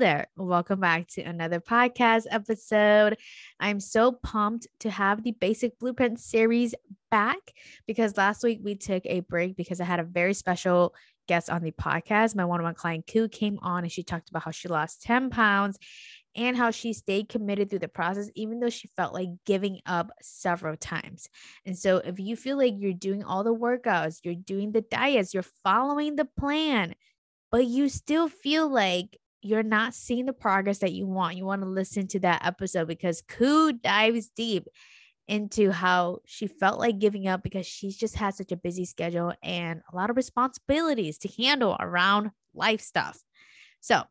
There. Welcome back to another podcast episode. I'm so pumped to have the Basic Blueprint series back because last week we took a break because I had a very special guest on the podcast. My one on one client, Koo, came on and she talked about how she lost 10 pounds and how she stayed committed through the process, even though she felt like giving up several times. And so, if you feel like you're doing all the workouts, you're doing the diets, you're following the plan, but you still feel like you're not seeing the progress that you want, you want to listen to that episode because Koo dives deep into how she felt like giving up because she's just had such a busy schedule and a lot of responsibilities to handle around life stuff. So,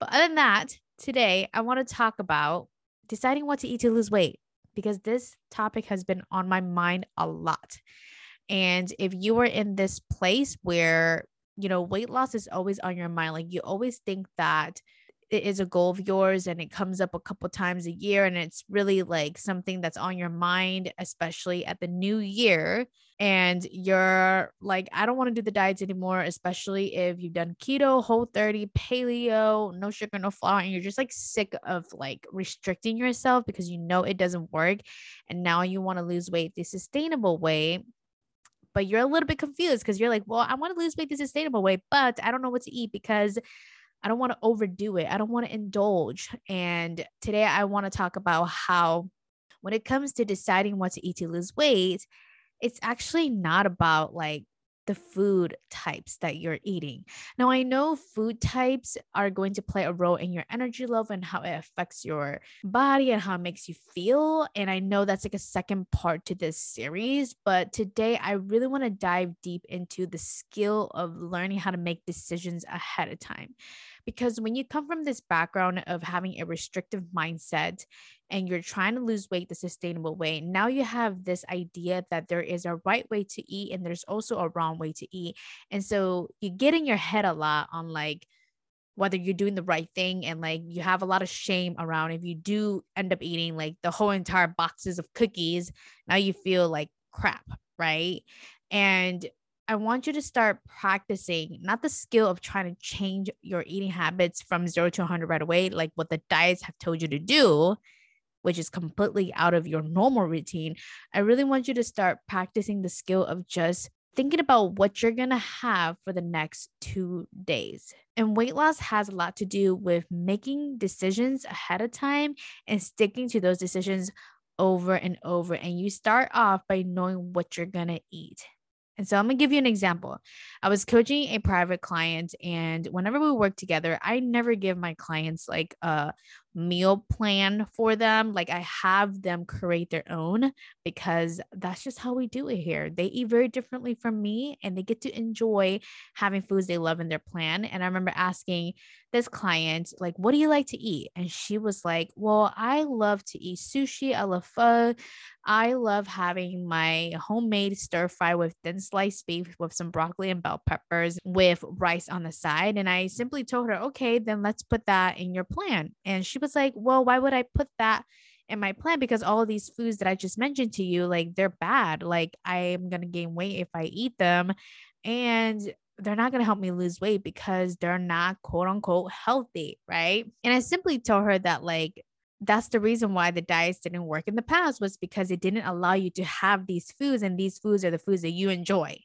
but other than that, today I want to talk about deciding what to eat to lose weight because this topic has been on my mind a lot. And if you are in this place where you know, weight loss is always on your mind. Like you always think that it is a goal of yours and it comes up a couple times a year and it's really like something that's on your mind especially at the new year and you're like I don't want to do the diets anymore especially if you've done keto, whole 30, paleo, no sugar, no flour and you're just like sick of like restricting yourself because you know it doesn't work and now you want to lose weight the sustainable way but you're a little bit confused because you're like, well, I want to lose weight the sustainable way, but I don't know what to eat because I don't want to overdo it. I don't want to indulge. And today I want to talk about how, when it comes to deciding what to eat to lose weight, it's actually not about like the food types that you're eating. Now, I know food types are going to play a role in your energy level and how it affects your body and how it makes you feel. And I know that's like a second part to this series, but today I really want to dive deep into the skill of learning how to make decisions ahead of time. Because when you come from this background of having a restrictive mindset and you're trying to lose weight the sustainable way, now you have this idea that there is a right way to eat and there's also a wrong way to eat. And so you get in your head a lot on like, whether you're doing the right thing and like you have a lot of shame around if you do end up eating like the whole entire boxes of cookies now you feel like crap right and I want you to start practicing not the skill of trying to change your eating habits from zero to 100 right away, like what the diets have told you to do, which is completely out of your normal routine. I really want you to start practicing the skill of just thinking about what you're going to have for the next two days. And weight loss has a lot to do with making decisions ahead of time and sticking to those decisions over and over. And you start off by knowing what you're going to eat. And so I'm going to give you an example. I was coaching a private client, and whenever we work together, I never give my clients like a meal plan for them. Like I have them create their own because that's just how we do it here. They eat very differently from me and they get to enjoy having foods they love in their plan. And I remember asking this client, like, what do you like to eat? And she was like, well, I love to eat sushi. I love pho. I love having my homemade stir fry with thin sliced beef with some broccoli and bell peppers with rice on the side. And I simply told her, okay, then let's put that in your plan. And she was like, well, why would I put that in my plan? Because all of these foods that I just mentioned to you, like they're bad. Like I'm going to gain weight if I eat them. And they're not going to help me lose weight because they're not quote unquote healthy. Right. And I simply told her that, like, that's the reason why the diets didn't work in the past was because it didn't allow you to have these foods and these foods are the foods that you enjoy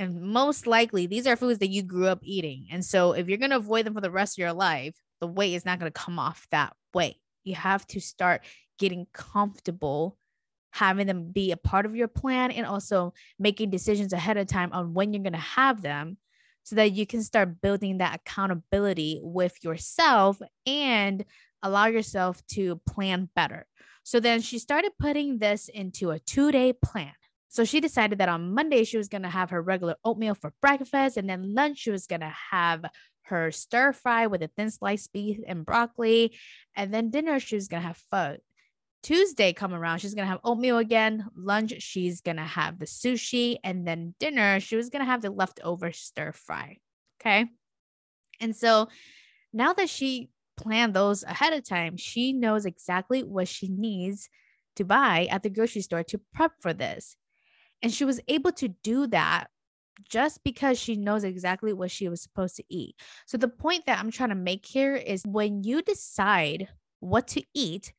and most likely these are foods that you grew up eating and so if you're going to avoid them for the rest of your life the weight is not going to come off that way. You have to start getting comfortable having them be a part of your plan and also making decisions ahead of time on when you're going to have them so that you can start building that accountability with yourself and allow yourself to plan better. So then she started putting this into a two day plan. So she decided that on Monday she was going to have her regular oatmeal for breakfast and then lunch she was going to have her stir fry with a thin sliced beef and broccoli. And then dinner, she was going to have pho. Tuesday come around, she's gonna have oatmeal again. Lunch, she's gonna have the sushi, and then dinner, she was gonna have the leftover stir fry. Okay. And so now that she planned those ahead of time, she knows exactly what she needs to buy at the grocery store to prep for this. And she was able to do that just because she knows exactly what she was supposed to eat. So, the point that I'm trying to make here is when you decide what to eat,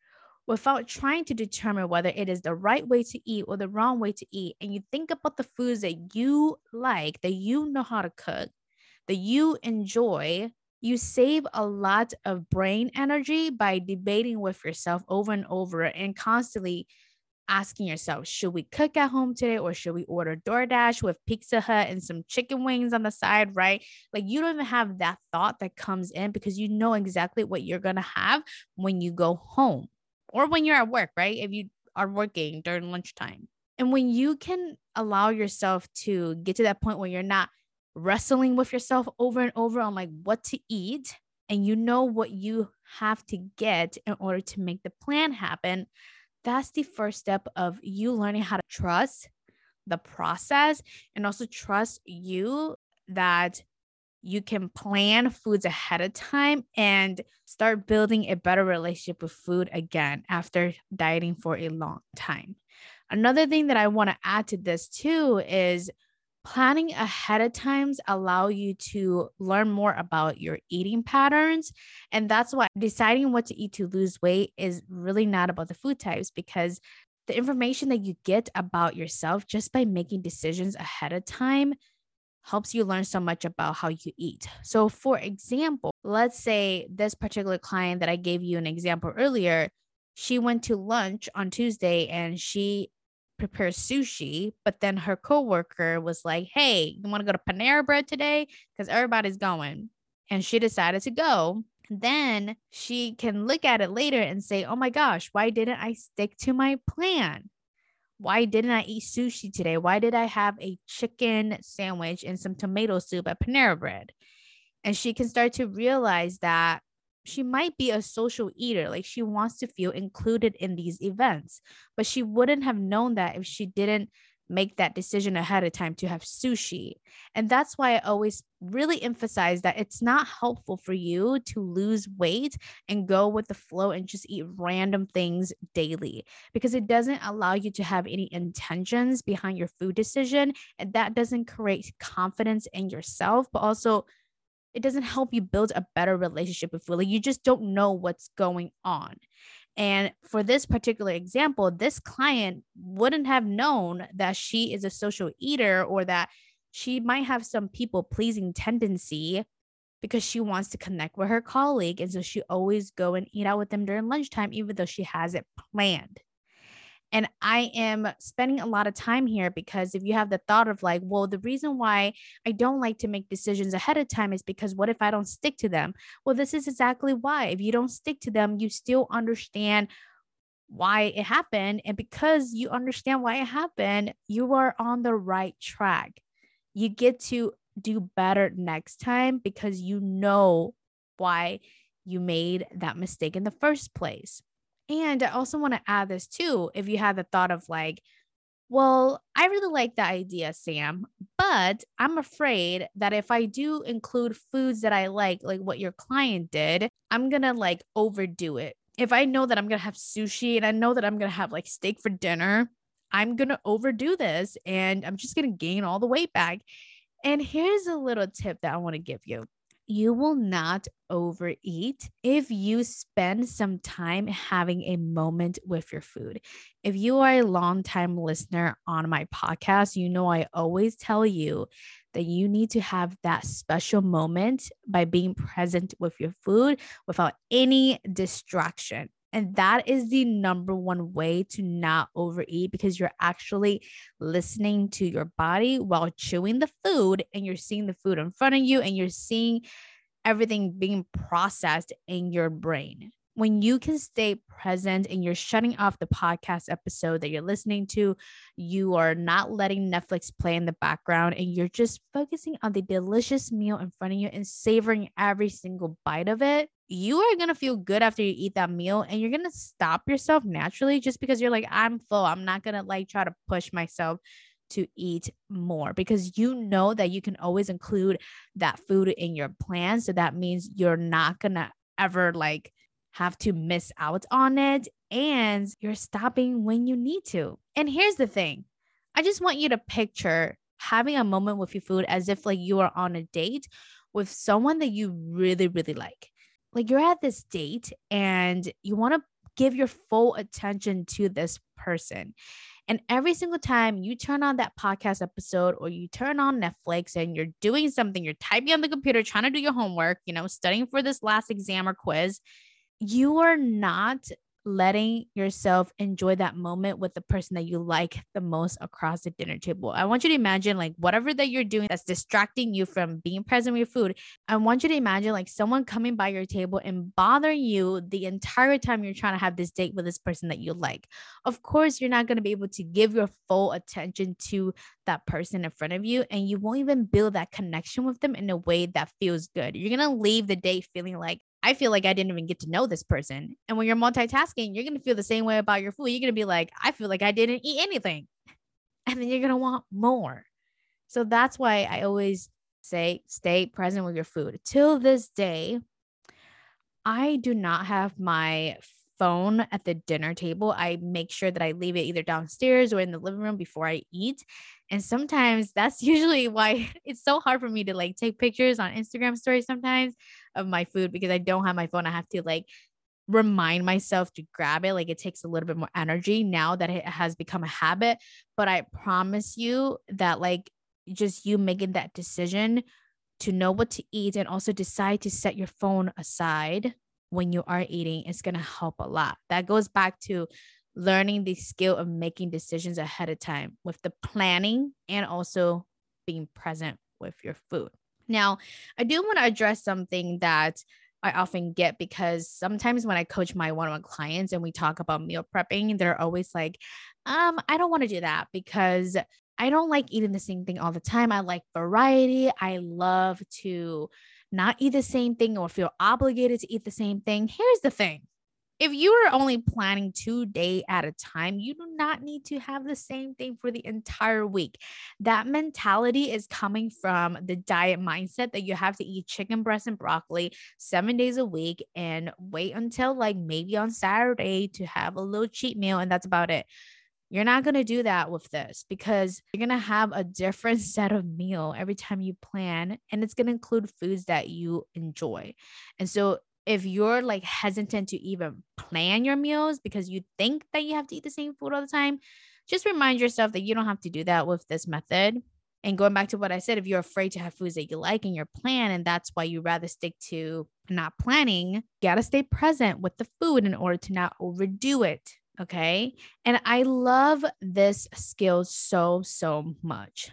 without trying to determine whether it is the right way to eat or the wrong way to eat. And you think about the foods that you like, that you know how to cook, that you enjoy, you save a lot of brain energy by debating with yourself over and over and constantly asking yourself, should we cook at home today or should we order DoorDash with Pizza Hut and some chicken wings on the side, right? Like you don't even have that thought that comes in because you know exactly what you're going to have when you go home or when you're at work, right? If you are working during lunchtime. And when you can allow yourself to get to that point where you're not wrestling with yourself over and over on like what to eat and you know what you have to get in order to make the plan happen, that's the first step of you learning how to trust the process and also trust you that you can plan foods ahead of time and start building a better relationship with food again after dieting for a long time. Another thing that I want to add to this too is planning ahead of times allow you to learn more about your eating patterns and that's why deciding what to eat to lose weight is really not about the food types because the information that you get about yourself just by making decisions ahead of time helps you learn so much about how you eat. So, for example, let's say this particular client that I gave you an example earlier, she went to lunch on Tuesday and she prepared sushi, but then her coworker was like, "Hey, you want to go to Panera Bread today? Because everybody's going." And she decided to go. Then she can look at it later and say, "Oh my gosh, why didn't I stick to my plan?" why didn't I eat sushi today? Why did I have a chicken sandwich and some tomato soup at Panera Bread? And she can start to realize that she might be a social eater. Like she wants to feel included in these events, but she wouldn't have known that if she didn't make that decision ahead of time to have sushi. And that's why I always really emphasize that it's not helpful for you to lose weight and go with the flow and just eat random things daily because it doesn't allow you to have any intentions behind your food decision. And that doesn't create confidence in yourself, but also it doesn't help you build a better relationship with food. Like you just don't know what's going on. And for this particular example, this client wouldn't have known that she is a social eater or that she might have some people pleasing tendency because she wants to connect with her colleague. And so she always go and eat out with them during lunchtime, even though she has it planned. And I am spending a lot of time here because if you have the thought of like, well, the reason why I don't like to make decisions ahead of time is because what if I don't stick to them? Well, this is exactly why. If you don't stick to them, you still understand why it happened. And because you understand why it happened, you are on the right track. You get to do better next time because you know why you made that mistake in the first place. And I also want to add this too if you had the thought of like, well, I really like the idea, Sam, but I'm afraid that if I do include foods that I like, like what your client did, I'm going to like overdo it. If I know that I'm going to have sushi and I know that I'm going to have like steak for dinner, I'm going to overdo this and I'm just going to gain all the weight back. And here's a little tip that I want to give you you will not overeat if you spend some time having a moment with your food. If you are a long-time listener on my podcast, you know I always tell you that you need to have that special moment by being present with your food without any distraction. And that is the number one way to not overeat because you're actually listening to your body while chewing the food and you're seeing the food in front of you and you're seeing everything being processed in your brain. when you can stay present and you're shutting off the podcast episode that you're listening to, you are not letting Netflix play in the background and you're just focusing on the delicious meal in front of you and savoring every single bite of it, you are going to feel good after you eat that meal and you're going to stop yourself naturally just because you're like, I'm full. I'm not going to like try to push myself to eat more because you know that you can always include that food in your plan. So that means you're not going to ever like have to miss out on it and you're stopping when you need to. And here's the thing I just want you to picture having a moment with your food as if like you are on a date with someone that you really, really like. Like you're at this date and you want to give your full attention to this person. And every single time you turn on that podcast episode or you turn on Netflix and you're doing something, you're typing on the computer, trying to do your homework, you know, studying for this last exam or quiz, you are not letting yourself enjoy that moment with the person that you like the most across the dinner table. I want you to imagine like whatever that you're doing that's distracting you from being present with your food. I want you to imagine like someone coming by your table and bothering you the entire time you're trying to have this date with this person that you like. Of course, you're not going to be able to give your full attention to that person in front of you and you won't even build that connection with them in a way that feels good. You're going to leave the date feeling like I feel like I didn't even get to know this person. And when you're multitasking, you're going to feel the same way about your food. You're going to be like, I feel like I didn't eat anything. And then you're going to want more. So that's why I always say stay present with your food. Till this day, I do not have my phone at the dinner table. I make sure that I leave it either downstairs or in the living room before I eat. And sometimes that's usually why it's so hard for me to like take pictures on Instagram stories sometimes of my food because I don't have my phone. I have to like remind myself to grab it. Like it takes a little bit more energy now that it has become a habit. But I promise you that, like, just you making that decision to know what to eat and also decide to set your phone aside when you are eating is going to help a lot. That goes back to learning the skill of making decisions ahead of time with the planning and also being present with your food. Now, I do want to address something that I often get because sometimes when I coach my one-on-one clients and we talk about meal prepping, they're always like, um, I don't want to do that because I don't like eating the same thing all the time. I like variety. I love to not eat the same thing or feel obligated to eat the same thing. Here's the thing if you are only planning two day at a time, you do not need to have the same thing for the entire week. That mentality is coming from the diet mindset that you have to eat chicken breast and broccoli seven days a week and wait until like maybe on Saturday to have a little cheat meal, and that's about it. You're not going to do that with this because you're going to have a different set of meal every time you plan and it's going to include foods that you enjoy. And so if you're like hesitant to even plan your meals because you think that you have to eat the same food all the time, just remind yourself that you don't have to do that with this method. And going back to what I said, if you're afraid to have foods that you like in your plan, and that's why you rather stick to not planning, you gotta stay present with the food in order to not overdo it. Okay. And I love this skill so, so much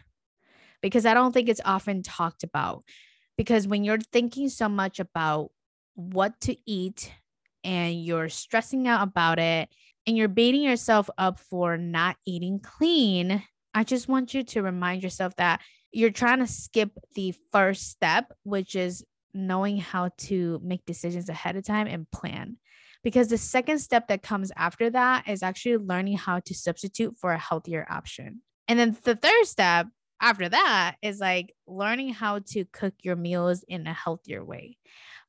because I don't think it's often talked about. Because when you're thinking so much about what to eat and you're stressing out about it and you're beating yourself up for not eating clean, I just want you to remind yourself that you're trying to skip the first step, which is knowing how to make decisions ahead of time and plan. Because the second step that comes after that is actually learning how to substitute for a healthier option. And then the third step after that is like learning how to cook your meals in a healthier way.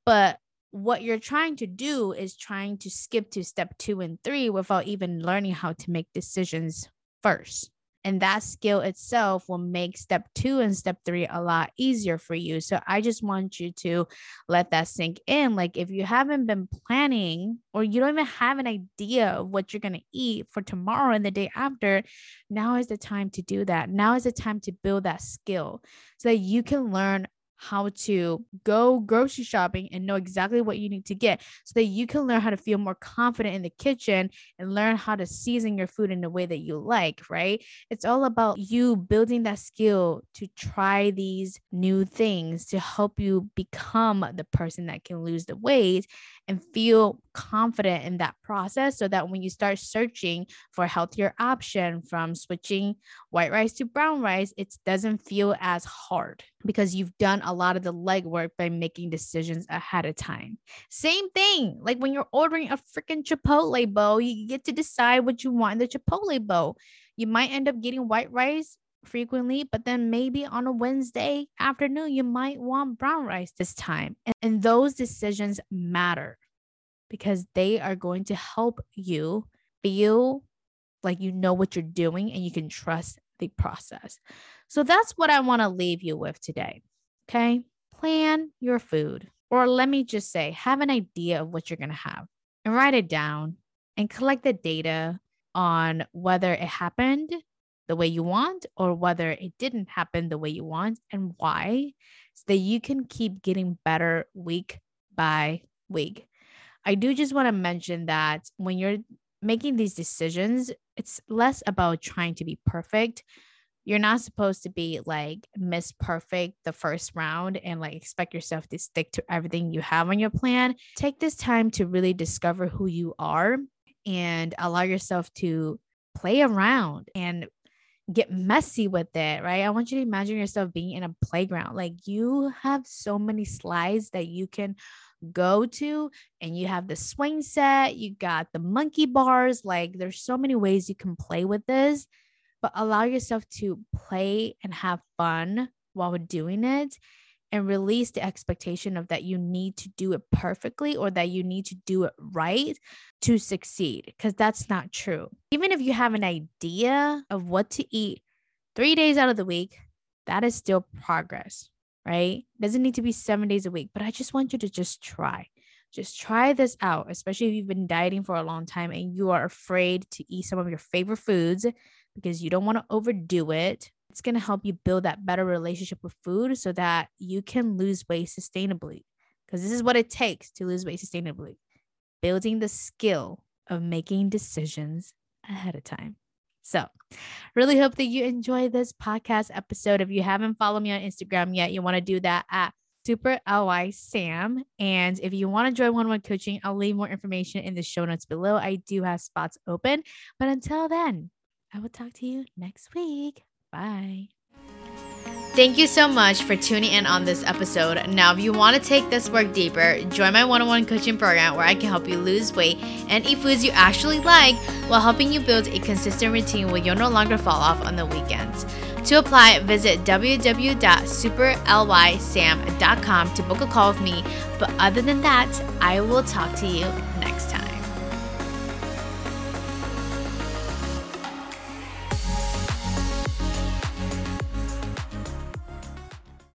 But what you're trying to do is trying to skip to step two and three without even learning how to make decisions first. And that skill itself will make step two and step three a lot easier for you. So I just want you to let that sink in. Like, if you haven't been planning or you don't even have an idea of what you're going to eat for tomorrow and the day after, now is the time to do that. Now is the time to build that skill so that you can learn how to go grocery shopping and know exactly what you need to get so that you can learn how to feel more confident in the kitchen and learn how to season your food in a way that you like, right? It's all about you building that skill to try these new things to help you become the person that can lose the weight and feel confident in that process so that when you start searching for healthier option from switching white rice to brown rice, it doesn't feel as hard because you've done a lot of the legwork by making decisions ahead of time. Same thing, like when you're ordering a freaking Chipotle bowl, you get to decide what you want in the Chipotle bowl. You might end up getting white rice frequently, but then maybe on a Wednesday afternoon, you might want brown rice this time. And, and those decisions matter because they are going to help you feel like you know what you're doing and you can trust the process. So that's what I want to leave you with today. Okay. Plan your food, or let me just say, have an idea of what you're going to have and write it down and collect the data on whether it happened the way you want or whether it didn't happen the way you want and why, so that you can keep getting better week by week. I do just want to mention that when you're making these decisions, it's less about trying to be perfect. You're not supposed to be like miss perfect the first round and like expect yourself to stick to everything you have on your plan. Take this time to really discover who you are and allow yourself to play around and get messy with it, right? I want you to imagine yourself being in a playground. Like you have so many slides that you can go to, and you have the swing set, you got the monkey bars. Like there's so many ways you can play with this, but allow yourself to play and have fun while doing it and release the expectation of that you need to do it perfectly or that you need to do it right to succeed because that's not true. Even if you have an idea of what to eat 3 days out of the week, that is still progress, right? Doesn't need to be 7 days a week, but I just want you to just try. Just try this out, especially if you've been dieting for a long time and you are afraid to eat some of your favorite foods because you don't want to overdo it it's going to help you build that better relationship with food so that you can lose weight sustainably. Because this is what it takes to lose weight sustainably building the skill of making decisions ahead of time. So, really hope that you enjoy this podcast episode. If you haven't followed me on Instagram yet, you want to do that at Super LY Sam. And if you want to join one on one coaching, I'll leave more information in the show notes below. I do have spots open. But until then, I will talk to you next week. Bye. Thank you so much for tuning in on this episode. Now, if you want to take this work deeper, join my one on one coaching program where I can help you lose weight and eat foods you actually like while helping you build a consistent routine where you'll no longer fall off on the weekends. To apply, visit www.superlysam.com to book a call with me. But other than that, I will talk to you next time.